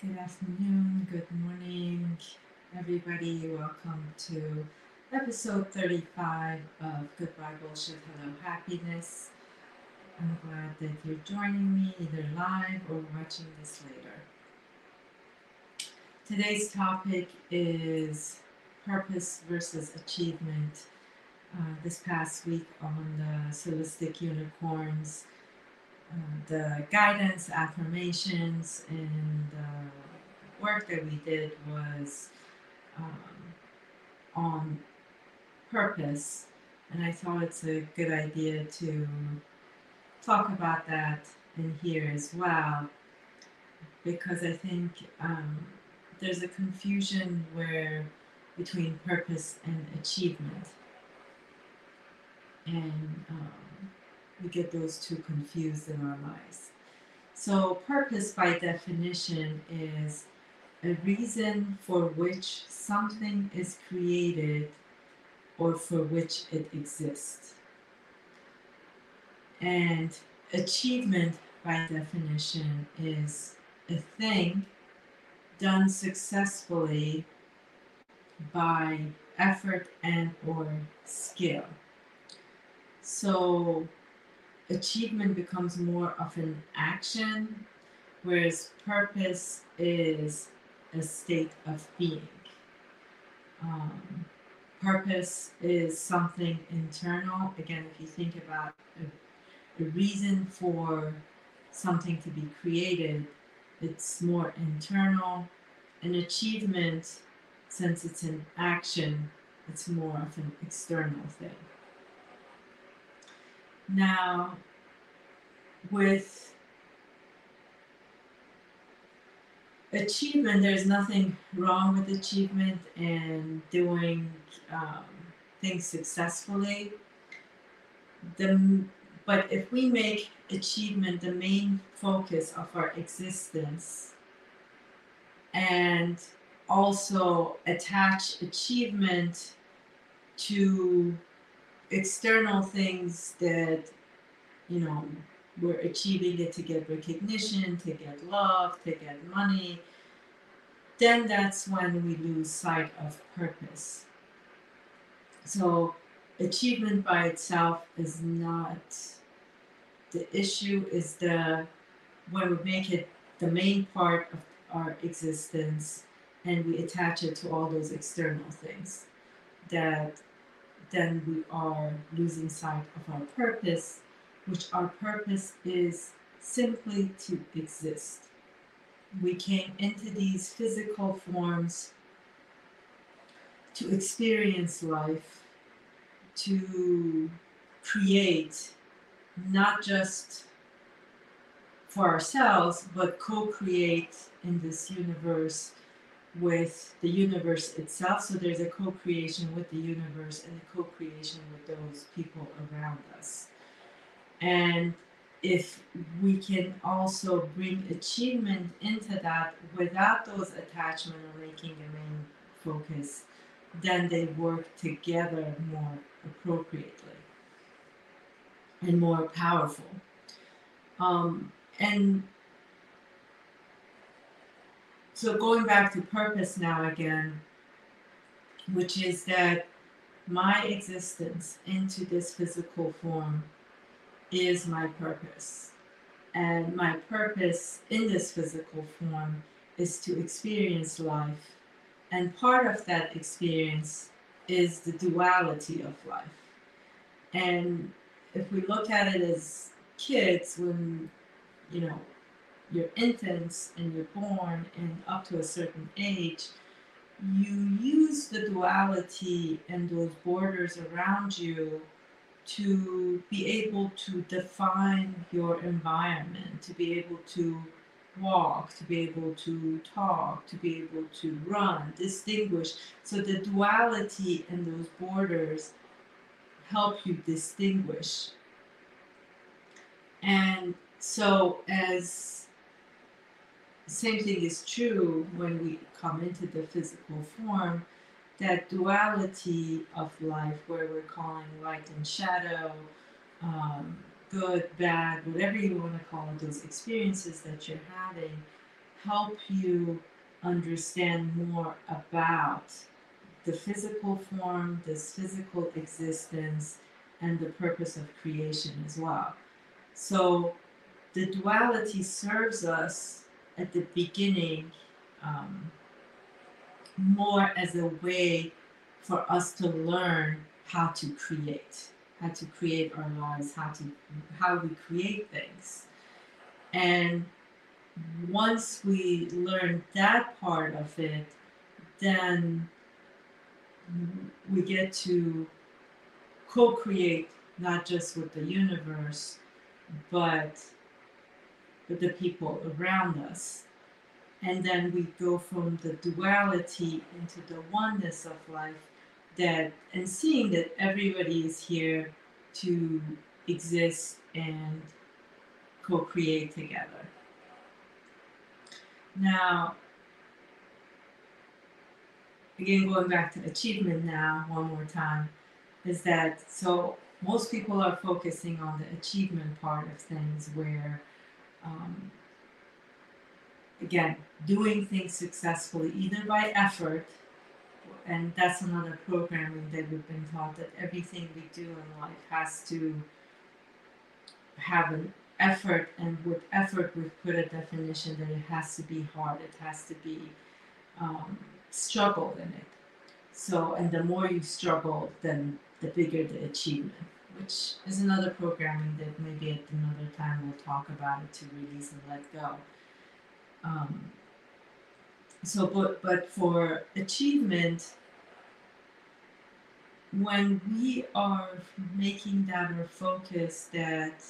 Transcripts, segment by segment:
Good afternoon, good morning, everybody. Welcome to episode 35 of Goodbye Bullshit, Hello Happiness. I'm glad that you're joining me either live or watching this later. Today's topic is purpose versus achievement. Uh, this past week on the Solistic Unicorns uh, the guidance, affirmations, and the work that we did was um, on purpose. And I thought it's a good idea to talk about that in here as well, because I think um, there's a confusion where between purpose and achievement. And um, we get those two confused in our lives. So, purpose by definition is a reason for which something is created or for which it exists. And achievement by definition is a thing done successfully by effort and or skill. So achievement becomes more of an action, whereas purpose is a state of being. Um, purpose is something internal. Again, if you think about a, a reason for something to be created, it's more internal. An achievement, since it's an action, it's more of an external thing. Now, with achievement, there's nothing wrong with achievement and doing um, things successfully. The, but if we make achievement the main focus of our existence and also attach achievement to external things that you know we're achieving it to get recognition to get love to get money then that's when we lose sight of purpose. So achievement by itself is not the issue is the when we make it the main part of our existence and we attach it to all those external things that then we are losing sight of our purpose, which our purpose is simply to exist. We came into these physical forms to experience life, to create not just for ourselves, but co create in this universe with the universe itself. So there's a co creation with the universe and a co creation with those people around us. And if we can also bring achievement into that without those attachment or making a main focus, then they work together more appropriately and more powerful. Um, and so going back to purpose now again, which is that my existence into this physical form is my purpose. And my purpose in this physical form is to experience life. And part of that experience is the duality of life. And if we look at it as kids, when, you know, you're infants and you're born and up to a certain age, you use the duality and those borders around you to be able to define your environment, to be able to walk, to be able to talk, to be able to run, distinguish. So the duality and those borders help you distinguish. And so as same thing is true when we come into the physical form. That duality of life, where we're calling light and shadow, um, good, bad, whatever you want to call it, those experiences that you're having, help you understand more about the physical form, this physical existence, and the purpose of creation as well. So the duality serves us at the beginning um, more as a way for us to learn how to create, how to create our lives, how to how we create things. And once we learn that part of it, then we get to co-create not just with the universe, but with the people around us. And then we go from the duality into the oneness of life that and seeing that everybody is here to exist and co-create together. Now, again, going back to achievement now, one more time, is that so most people are focusing on the achievement part of things where, um, again, doing things successfully, either by effort, and that's another programming that we've been taught that everything we do in life has to have an effort, and with effort, we've put a definition that it has to be hard, it has to be um, struggle in it. So, and the more you struggle, then the bigger the achievement, which is another programming that maybe at another time we'll talk about it to release and let go. Um, so, but but for achievement, when we are making that our focus, that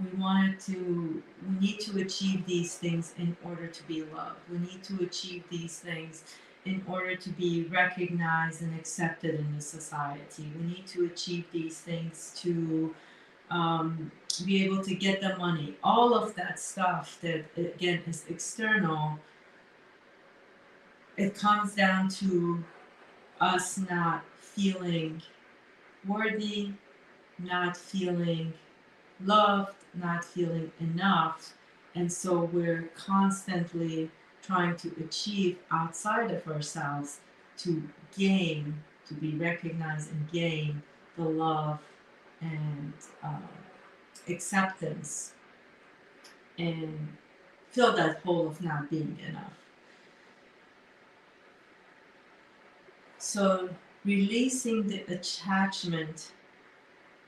we wanted to we need to achieve these things in order to be loved we need to achieve these things in order to be recognized and accepted in the society we need to achieve these things to um, be able to get the money all of that stuff that again is external it comes down to us not feeling worthy not feeling loved, not feeling enough. And so we're constantly trying to achieve outside of ourselves to gain, to be recognized and gain the love and um, acceptance and fill that hole of not being enough. So releasing the attachment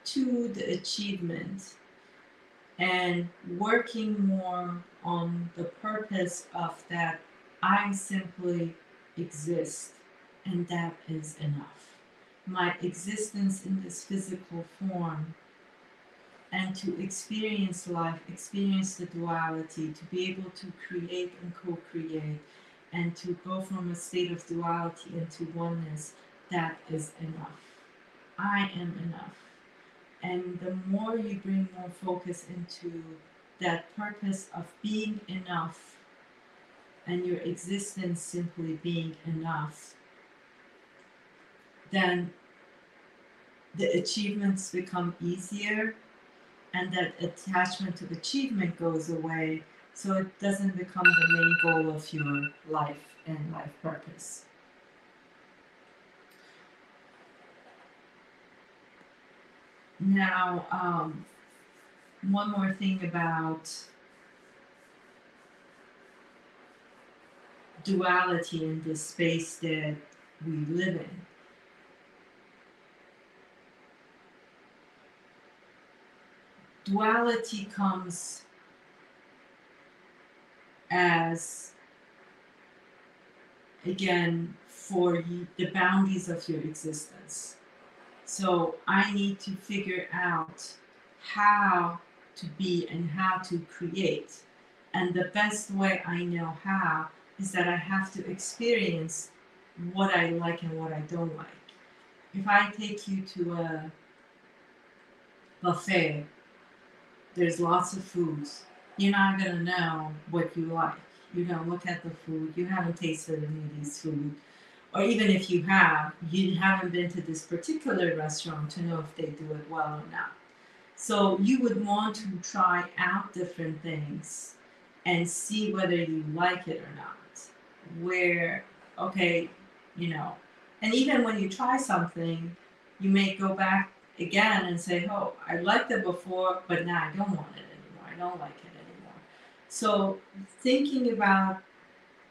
to the achievement and working more on the purpose of that I simply exist and that is enough. My existence in this physical form and to experience life, experience the duality, to be able to create and co create, and to go from a state of duality into oneness, that is enough. I am enough. And the more you bring more focus into that purpose of being enough and your existence simply being enough, then the achievements become easier and that attachment to achievement goes away so it doesn't become the main goal of your life and life purpose. Now, um, one more thing about duality in this space that we live in. Duality comes as, again, for the boundaries of your existence. So I need to figure out how to be and how to create. And the best way I know how is that I have to experience what I like and what I don't like. If I take you to a buffet, there's lots of foods. You're not gonna know what you like. You don't look at the food. You haven't tasted any of these foods or even if you have, you haven't been to this particular restaurant to know if they do it well or not. So you would want to try out different things and see whether you like it or not. Where, okay, you know, and even when you try something, you may go back again and say, oh, I liked it before, but now I don't want it anymore. I don't like it anymore. So thinking about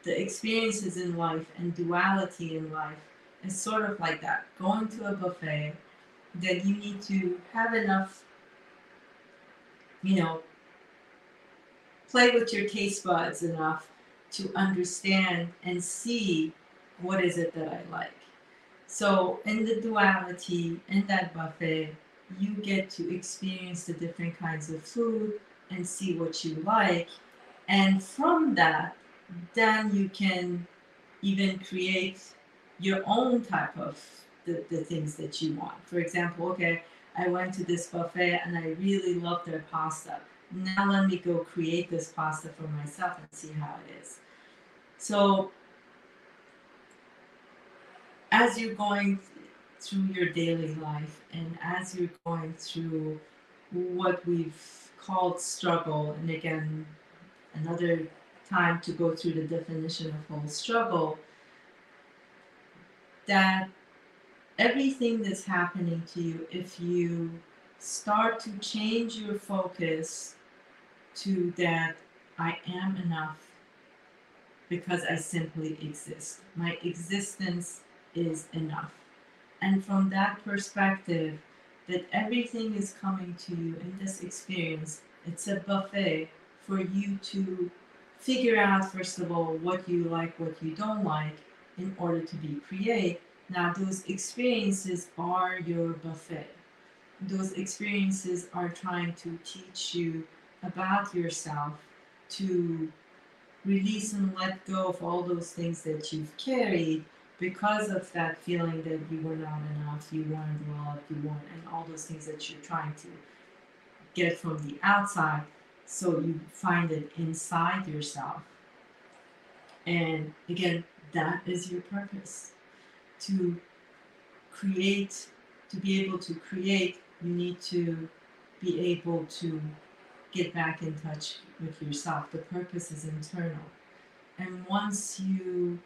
the experiences in life and duality in life is sort of like that. Going to a buffet, that you need to have enough, you know, play with your taste buds enough to understand and see what is it that I like. So in the duality, in that buffet, you get to experience the different kinds of food and see what you like. And from that, then you can even create your own type of the, the things that you want. For example, okay, I went to this buffet and I really love their pasta. Now let me go create this pasta for myself and see how it is. So as you're going through your daily life and as you're going through what we've called struggle, and again, another time to go through the definition of whole struggle, that everything that's happening to you, if you start to change your focus to that I am enough because I simply exist. My existence is enough. And from that perspective, that everything is coming to you in this experience, it's a buffet for you to figure out, first of all, what you like, what you don't like, in order to be create. Now, those experiences are your buffet. Those experiences are trying to teach you about yourself, to release and let go of all those things that you've carried because of that feeling that you were not enough, you weren't loved, you weren't, and all those things that you're trying to get from the outside. So you find it inside yourself. And again, that is your purpose. To create, to be able to create, you need to be able to get back in touch with yourself. The purpose is internal. And once you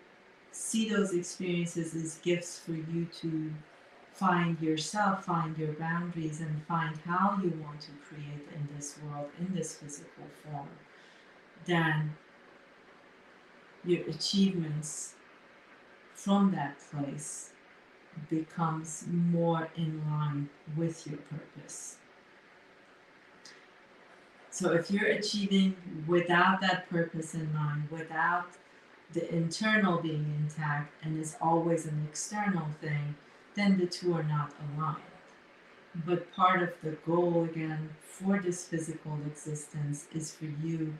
see those experiences as gifts for you to find yourself, find your boundaries, and find how you want to create in this world, in this physical form, then your achievements from that place becomes more in line with your purpose. So if you're achieving without that purpose in mind, without the internal being intact and is always an external thing, then the two are not aligned. But part of the goal, again, for this physical existence is for you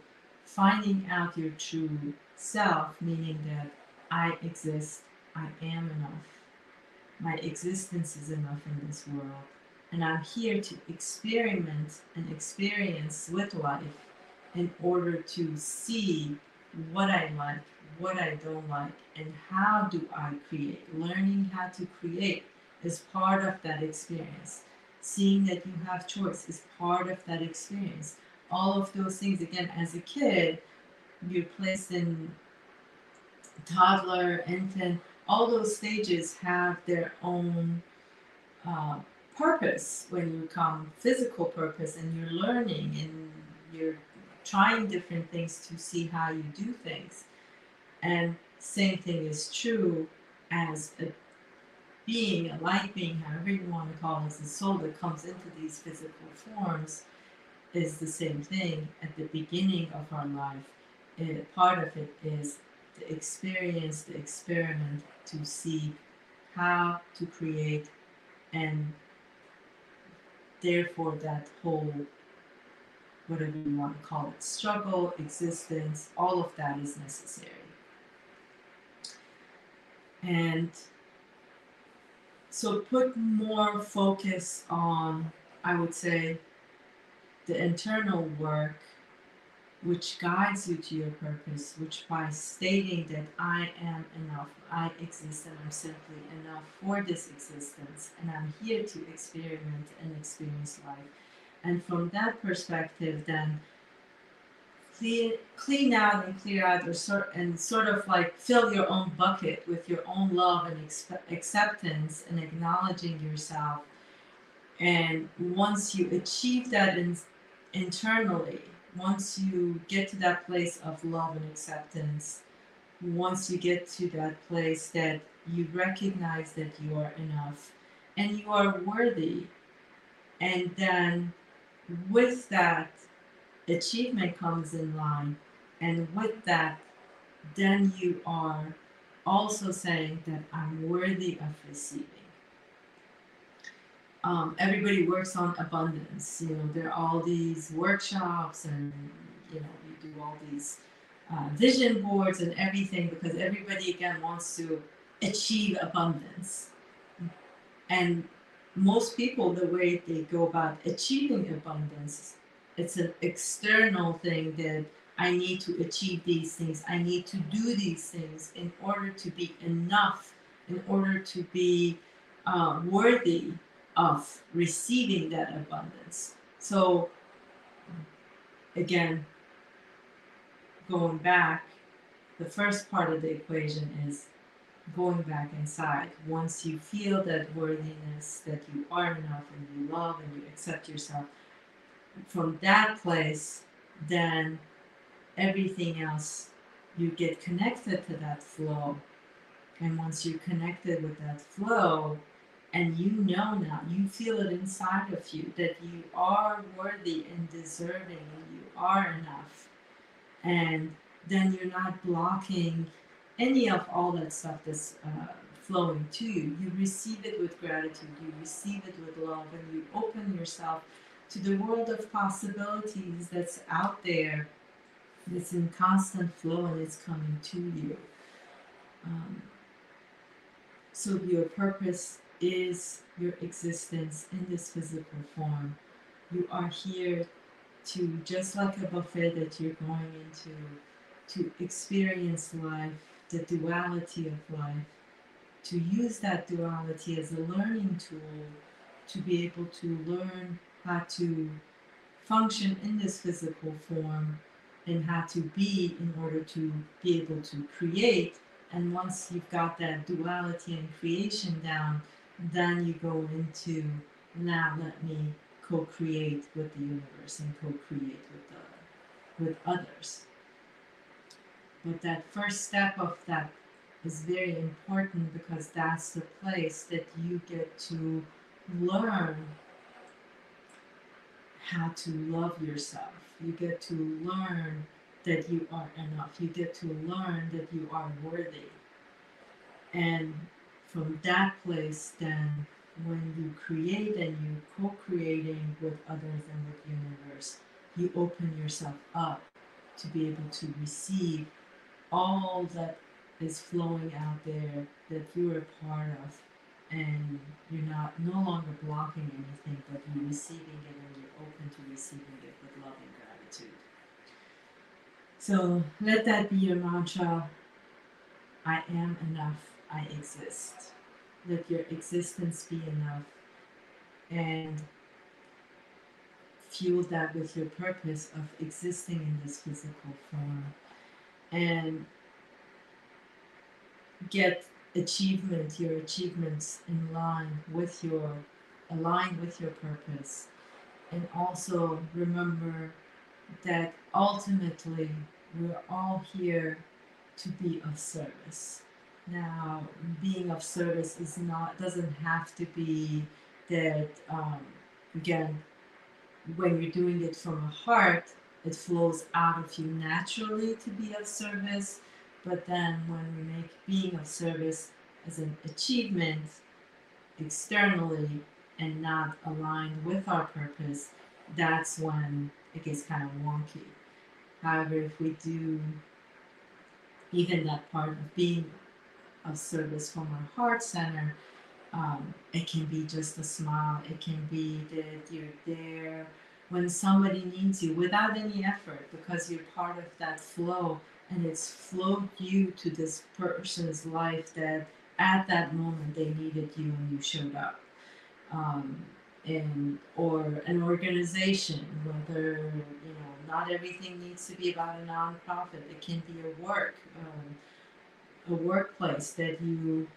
finding out your true self, meaning that I exist, I am enough. My existence is enough in this world. And I'm here to experiment and experience with life in order to see what I like, what I don't like, and how do I create. Learning how to create is part of that experience. Seeing that you have choice is part of that experience. All of those things, again, as a kid, you're placed in toddler, infant, all those stages have their own uh, purpose when you come physical purpose and you're learning and you're trying different things to see how you do things. And same thing is true as a being, a light being, however you want to call it, the soul that comes into these physical forms is the same thing at the beginning of our life. It, part of it is the experience, the experiment to see how to create and therefore that whole whatever you want to call it struggle existence all of that is necessary and so put more focus on i would say the internal work which guides you to your purpose which by stating that i am enough i exist and i'm simply enough for this existence and i'm here to experiment and experience life. And from that perspective then clean clean out and clear out or sort and sort of like fill your own bucket with your own love and acceptance and acknowledging yourself. And once you achieve that in, internally once you get to that place of love and acceptance once you get to that place that you recognize that you are enough and you are worthy and then with that achievement comes in line. And with that then you are also saying that i'm worthy of receiving. Um, everybody works on abundance you know there are all these workshops and you know you do all these uh, vision boards and everything because everybody again wants to achieve abundance. And most people the way they go about achieving abundance it's an external thing that I need to achieve these things. I need to do these things in order to be enough, in order to be uh, worthy of receiving that abundance. So, again, going back, the first part of the equation is going back inside. Once you feel that worthiness, that you are enough and you love and you accept yourself, from that place, then everything else, you get connected to that flow. And once you're connected with that flow, and you know now, you feel it inside of you that you are worthy and deserving and you are enough. And then you're not blocking any of all that stuff that's uh, flowing to you. You receive it with gratitude, you receive it with love, and you open yourself to the world of possibilities that's out there, that's in constant flow and it's coming to you. Um, so, your purpose is your existence in this physical form. You are here to, just like a buffet that you're going into, to experience life, the duality of life, to use that duality as a learning tool to be able to learn how to function in this physical form and how to be in order to be able to create. And once you've got that duality and creation down, then you go into now let me co-create with the universe and co-create with the with others. But that first step of that is very important because that's the place that you get to learn how to love yourself. You get to learn that you are enough. You get to learn that you are worthy. And from that place, then when you create and you co-creating with others and with the universe, you open yourself up to be able to receive all that is flowing out there that you're a part of and you're not no longer blocking anything, but you're receiving it and you're open to receiving it with love and gratitude. So let that be your mantra. I am enough. I exist. Let your existence be enough. And fuel that with your purpose of existing in this physical form. And get achievement, your achievements in line with your aligned with your purpose. And also remember that ultimately we're all here to be of service. Now, being of service is not doesn't have to be that um, again when you're doing it from a heart, it flows out of you naturally to be of service but then when we make being of service as an achievement externally and not aligned with our purpose, that's when it gets kind of wonky. However, if we do even that part of being of service from our heart center, um, it can be just a smile. It can be that you're there when somebody needs you without any effort because you're part of that flow and it's flowed you to this person's life that at that moment they needed you and you showed up um, and or an organization whether you know not everything needs to be about a nonprofit. It can be a work, um, a workplace that you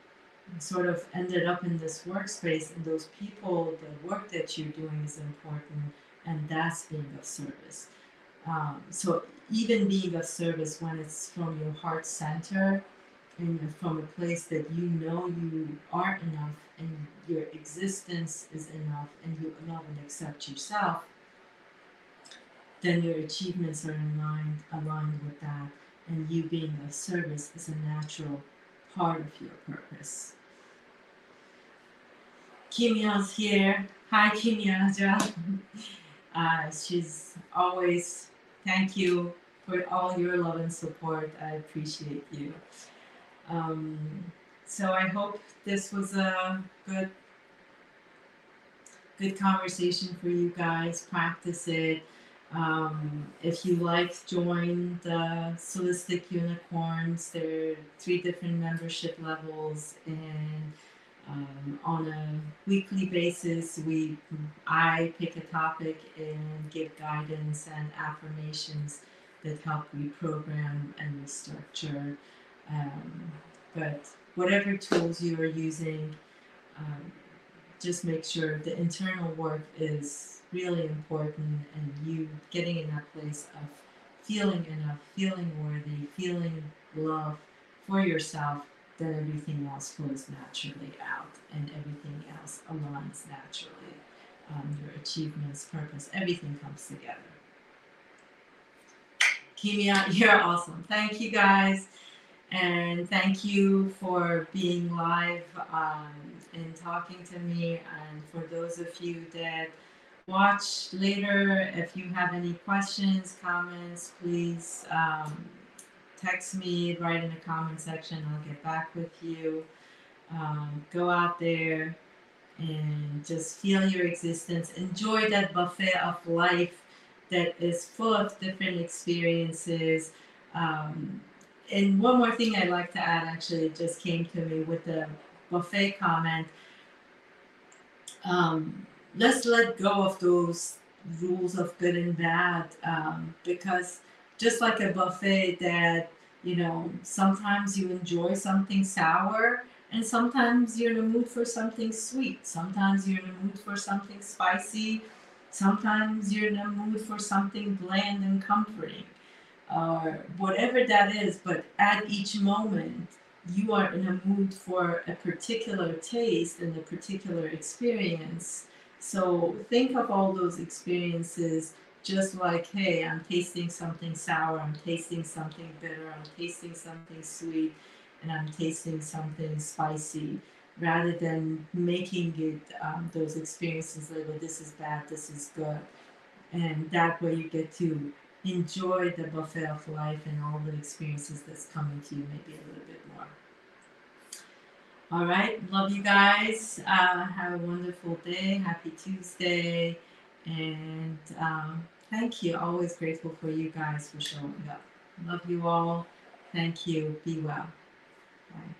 sort of ended up in this workspace, and those people, the work that you're doing is important, and that's being of service. Um, so even being of service when it's from your heart center and from a place that you know you are enough and your existence is enough and you love and accept yourself, then your achievements are aligned aligned with that and you being of service is a natural part of your purpose. Kimya's here. Hi Kimya. Uh, she's always thank you for all your love and support. I appreciate you. Um, so I hope this was a good good conversation for you guys. Practice it. Um, if you like, join the Solistic Unicorns. There are three different membership levels, and um, on a weekly basis, we I pick a topic and give guidance and affirmations that help reprogram and restructure. Um, but whatever tools you are using, um, just make sure the internal work is really important and you getting in that place of feeling enough, feeling worthy, feeling love for yourself, then everything else flows naturally out and everything else aligns naturally. Um, your achievements, purpose, everything comes together. Kimia, you're awesome. Thank you guys. And thank you for being live um, and talking to me. And for those of you that watch later, if you have any questions, comments, please um, text me, write in the comment section. I'll get back with you. Um, go out there and just feel your existence. Enjoy that buffet of life that is full of different experiences. Um, and one more thing I'd like to add actually just came to me with the buffet comment. Um, let's let go of those rules of good and bad um, because just like a buffet that you know sometimes you enjoy something sour and sometimes you're in a mood for something sweet sometimes you're in a mood for something spicy sometimes you're in a mood for something bland and comforting or whatever that is, but at each moment, you are in a mood for a particular taste and a particular experience. So think of all those experiences just like, hey, I'm tasting something sour, I'm tasting something bitter, I'm tasting something sweet, and I'm tasting something spicy, rather than making it um, those experiences like, well, this is bad, this is good. And that way you get to enjoy the buffet of life and all the experiences that's coming to you maybe a little bit more. All right, love you guys. Uh, have a wonderful day. Happy Tuesday. And um, thank you. Always grateful for you guys for showing up. Love you all. Thank you. Be well. Bye.